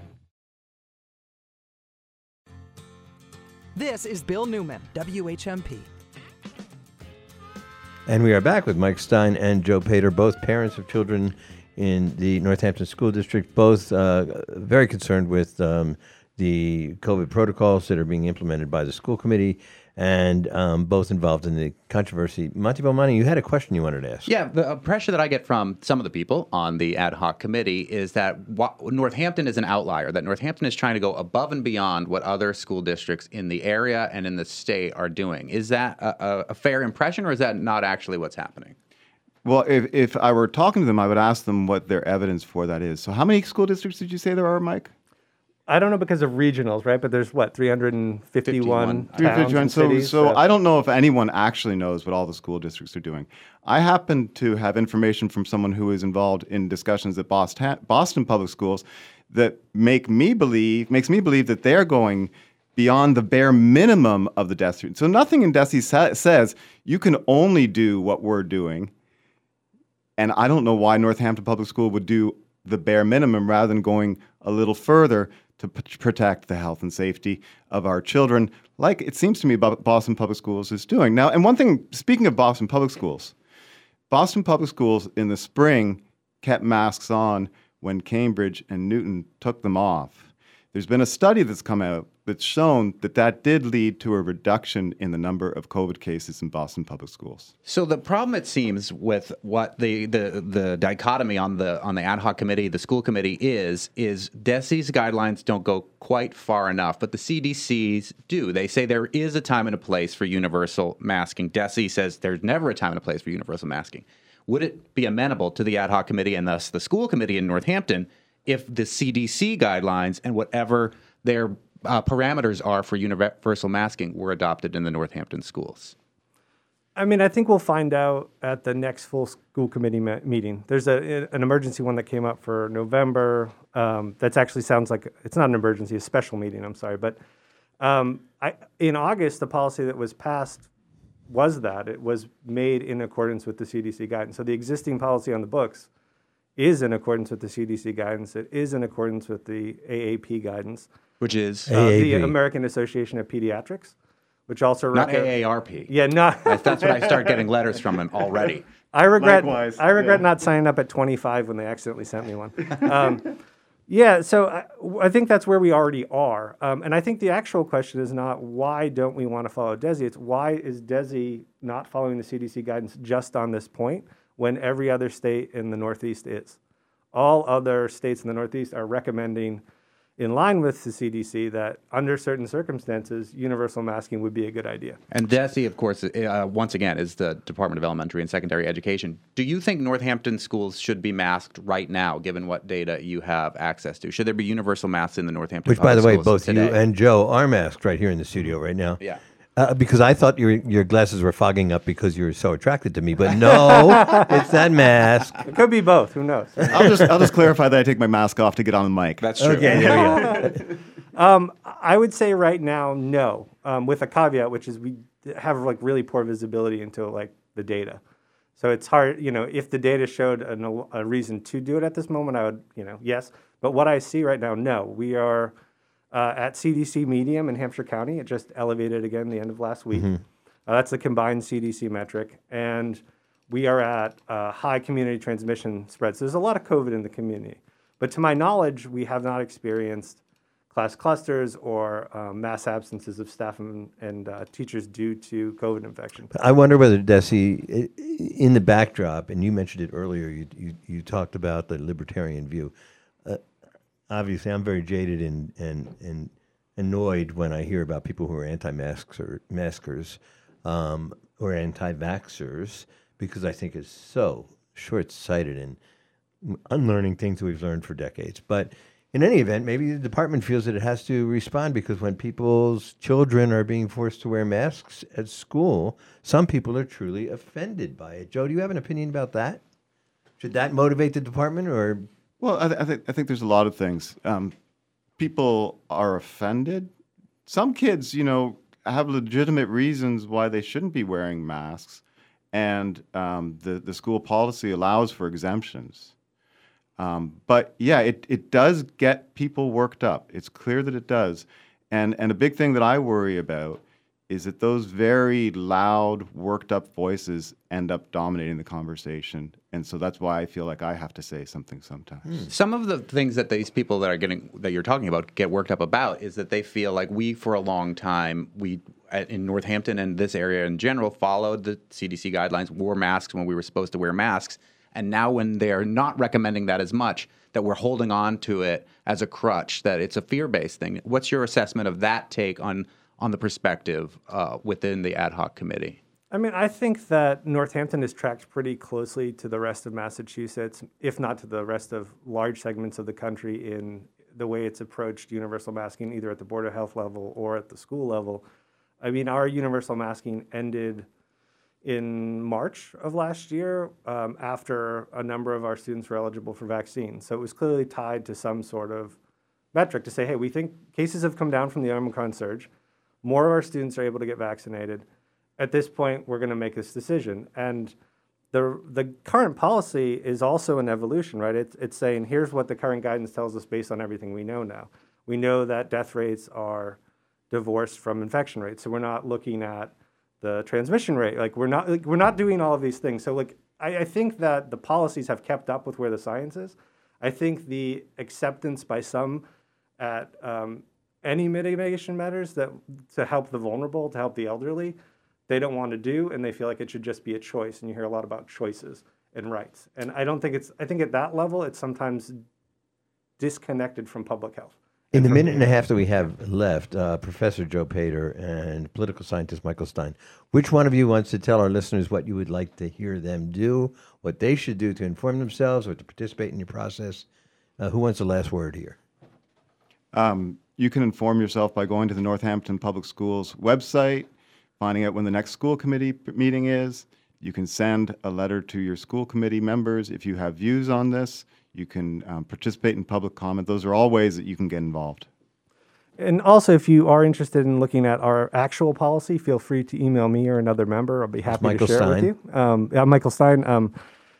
This is Bill Newman, WHMP. And we are back with Mike Stein and Joe Pater, both parents of children in the Northampton School District, both uh, very concerned with um, the COVID protocols that are being implemented by the school committee, and um, both involved in the controversy. Monty Bomani, you had a question you wanted to ask. Yeah, the uh, pressure that I get from some of the people on the ad hoc committee is that wa- Northampton is an outlier, that Northampton is trying to go above and beyond what other school districts in the area and in the state are doing. Is that a, a, a fair impression, or is that not actually what's happening? Well, if, if I were talking to them, I would ask them what their evidence for that is. So, how many school districts did you say there are, Mike? I don't know because of regionals, right? But there's what 351 towns 351. and So, cities, so I don't know if anyone actually knows what all the school districts are doing. I happen to have information from someone who is involved in discussions at Boston, Boston Public Schools that make me believe makes me believe that they're going beyond the bare minimum of the DESE. So nothing in DESE sa- says you can only do what we're doing. And I don't know why Northampton Public School would do the bare minimum rather than going a little further to p- protect the health and safety of our children, like it seems to me Boston Public Schools is doing. Now, and one thing, speaking of Boston Public Schools, Boston Public Schools in the spring kept masks on when Cambridge and Newton took them off. There's been a study that's come out that's shown that that did lead to a reduction in the number of COVID cases in Boston Public Schools. So the problem, it seems, with what the, the the dichotomy on the on the ad hoc committee, the school committee is, is DESE's guidelines don't go quite far enough, but the CDC's do. They say there is a time and a place for universal masking. DESE says there's never a time and a place for universal masking. Would it be amenable to the ad hoc committee and thus the school committee in Northampton if the CDC guidelines and whatever their uh, parameters are for universal masking were adopted in the Northampton schools? I mean, I think we'll find out at the next full school committee me- meeting. There's a an emergency one that came up for November. Um, that's actually sounds like it's not an emergency, a special meeting. I'm sorry, but um, I, in August, the policy that was passed was that it was made in accordance with the CDC guidance. So the existing policy on the books is in accordance with the CDC guidance. It is in accordance with the AAP guidance, Which is uh, the American Association of Pediatrics, which also Not reco- AARP. Yeah, not. That's, that's what I start getting letters from them already. I regret. Likewise, I regret yeah. not signing up at 25 when they accidentally sent me one. Um, yeah, so I, I think that's where we already are, um, and I think the actual question is not why don't we want to follow DESE. It's why is DESE not following the CDC guidance just on this point when every other state in the Northeast is. All other states in the Northeast are recommending, in line with the CDC, that under certain circumstances, universal masking would be a good idea. And DESE, of course, uh, once again, is the Department of Elementary and Secondary Education. Do you think Northampton schools should be masked right now, given what data you have access to? Should there be universal masks in the Northampton Which, by the way, both today? you and Joe are masked right here in the studio right now. Yeah. Uh, because I thought your your glasses were fogging up because you were so attracted to me, but no, it's that mask. It could be both. Who knows? I'll just I'll just clarify that I take my mask off to get on the mic. That's true. Okay, there we go. Um, I would say right now, no, um, with a caveat, which is we have like really poor visibility into like the data. So it's hard, you know, if the data showed an, a reason to do it at this moment, I would, you know, yes. But what I see right now, no. We are uh, at CDC medium in Hampshire County. It just elevated again the end of last week. Mhm. Uh, that's the combined CDC metric. And we are at uh, high community transmission spreads. So there's a lot of COVID in the community. But to my knowledge, we have not experienced class clusters or um, mass absences of staff and, and uh, teachers due to COVID infection. I wonder whether DESE, in the backdrop, and you mentioned it earlier, you you, you talked about the libertarian view. Obviously, I'm very jaded and, and and annoyed when I hear about people who are anti-masks or maskers um, or anti-vaxxers because I think it's so short-sighted and unlearning things that we've learned for decades. But in any event, maybe the department feels that it has to respond because when people's children are being forced to wear masks at school, some people are truly offended by it. Joe, do you have an opinion about that? Should that motivate the department or? Well, I, th- I think I think there's a lot of things. Um, people are offended. Some kids, you know, have legitimate reasons why they shouldn't be wearing masks, and um, the the school policy allows for exemptions. Um, but yeah, it, it does get people worked up. It's clear that it does, and and a big thing that I worry about is that those very loud, worked up voices end up dominating the conversation. And so that's why I feel like I have to say something sometimes. Hmm. Some of the things that these people that are getting that you're talking about get worked up about is that they feel like we for a long time we in Northampton and this area in general followed the CDC guidelines, wore masks when we were supposed to wear masks, and now when they are not recommending that as much, that we're holding on to it as a crutch, that it's a fear-based thing. What's your assessment of that take on on the perspective uh, within the ad hoc committee? I mean, I think that Northampton is tracked pretty closely to the rest of Massachusetts, if not to the rest of large segments of the country in the way it's approached universal masking, either at the Board of Health level or at the school level. I mean, our universal masking ended in March of last year um, after a number of our students were eligible for vaccines. So it was clearly tied to some sort of metric to say, hey, we think cases have come down from the Omicron surge. More of our students are able to get vaccinated. At this point, we're going to make this decision. And the, the current policy is also an evolution, right? It's, it's saying here's what the current guidance tells us based on everything we know now. We know that death rates are divorced from infection rates. So we're not looking at the transmission rate. Like we're not like, we're not doing all of these things. So like I, I think that the policies have kept up with where the science is. I think the acceptance by some at um, any mitigation measures that to help the vulnerable, to help the elderly, they don't want to do, and they feel like it should just be a choice. And you hear a lot about choices and rights. And I don't think it's. I think at that level, it's sometimes disconnected from public health. In the minute and a half that we have left, uh, Professor Joe Pater and political scientist Michael Stein, which one of you wants to tell our listeners what you would like to hear them do, what they should do to inform themselves or to participate in your process? Uh, who wants the last word here? Um, you can inform yourself by going to the Northampton Public Schools website, finding out when the next school committee meeting is. You can send a letter to your school committee members if you have views on this. You can um, participate in public comment. Those are all ways that you can get involved. And also, if you are interested in looking at our actual policy, feel free to email me or another member. I'll be happy Michael to share Stein. it with you. Um, yeah, Michael Stein. Um,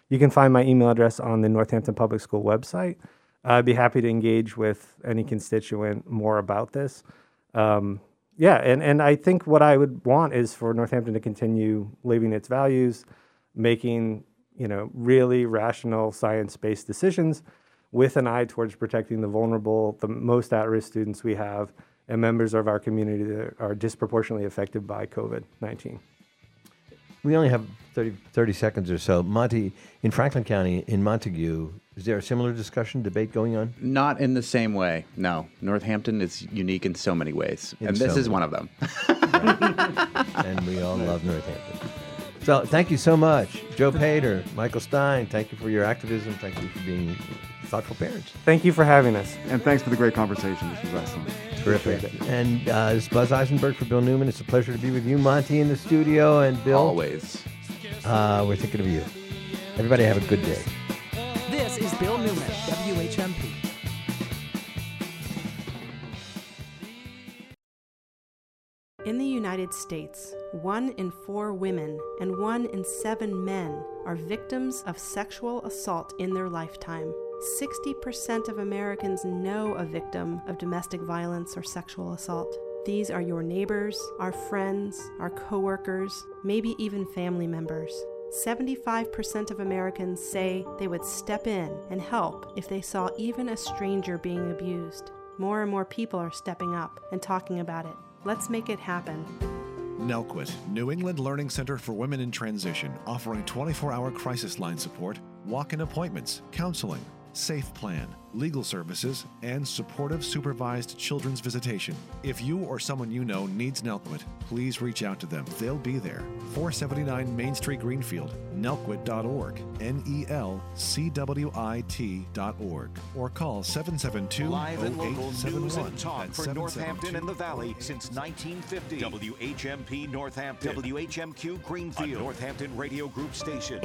you can find my email address on the Northampton Public School website. I'd be happy to engage with any constituent more about this. Um, yeah, and, and I think what I would want is for Northampton to continue living its values, making you know really rational science-based decisions with an eye towards protecting the vulnerable, the most at-risk students we have, and members of our community that are disproportionately affected by COVID-19. We only have 30, 30 seconds or so. Monty, in Franklin County, in Montague, is there a similar discussion, debate going on? Not in the same way. No, Northampton is unique in so many ways, In and this so is one of them. and we all love Northampton. So thank you so much, Joe Pater, Michael Stein. Thank you for your activism. Thank you for being thoughtful parents. Thank you for having us. And thanks for the great conversation. This was excellent. Terrific. And uh, this is Buzz Eisenberg for Bill Newman. It's a pleasure to be with you, Monty, in the studio, and Bill. Always. Uh, we're thinking of you. Everybody have a good day. This is Bill Newman, WHMP. In the United States, one in four women and one in seven men are victims of sexual assault in their lifetime. 60% of Americans know a victim of domestic violence or sexual assault. These are your neighbors, our friends, our coworkers, maybe even family members. 75% of Americans say they would step in and help if they saw even a stranger being abused. More and more people are stepping up and talking about it. Let's make it happen. NELCWIT, New England Learning Center for Women in Transition, offering 24 hour crisis line support, walk in appointments, counseling, safe plan, legal services, and supportive supervised children's visitation. If you or someone you know needs NELCWIT, please reach out to them. They'll be there. 479 Main Street, Greenfield, nelcwit.org, N E L C W I T.org, or call 772 Live and local news and 0871. talk for Northampton 772 and the Valley since 1950. WHMP Northampton. WHMQ Greenfield. A Northampton Radio Group station.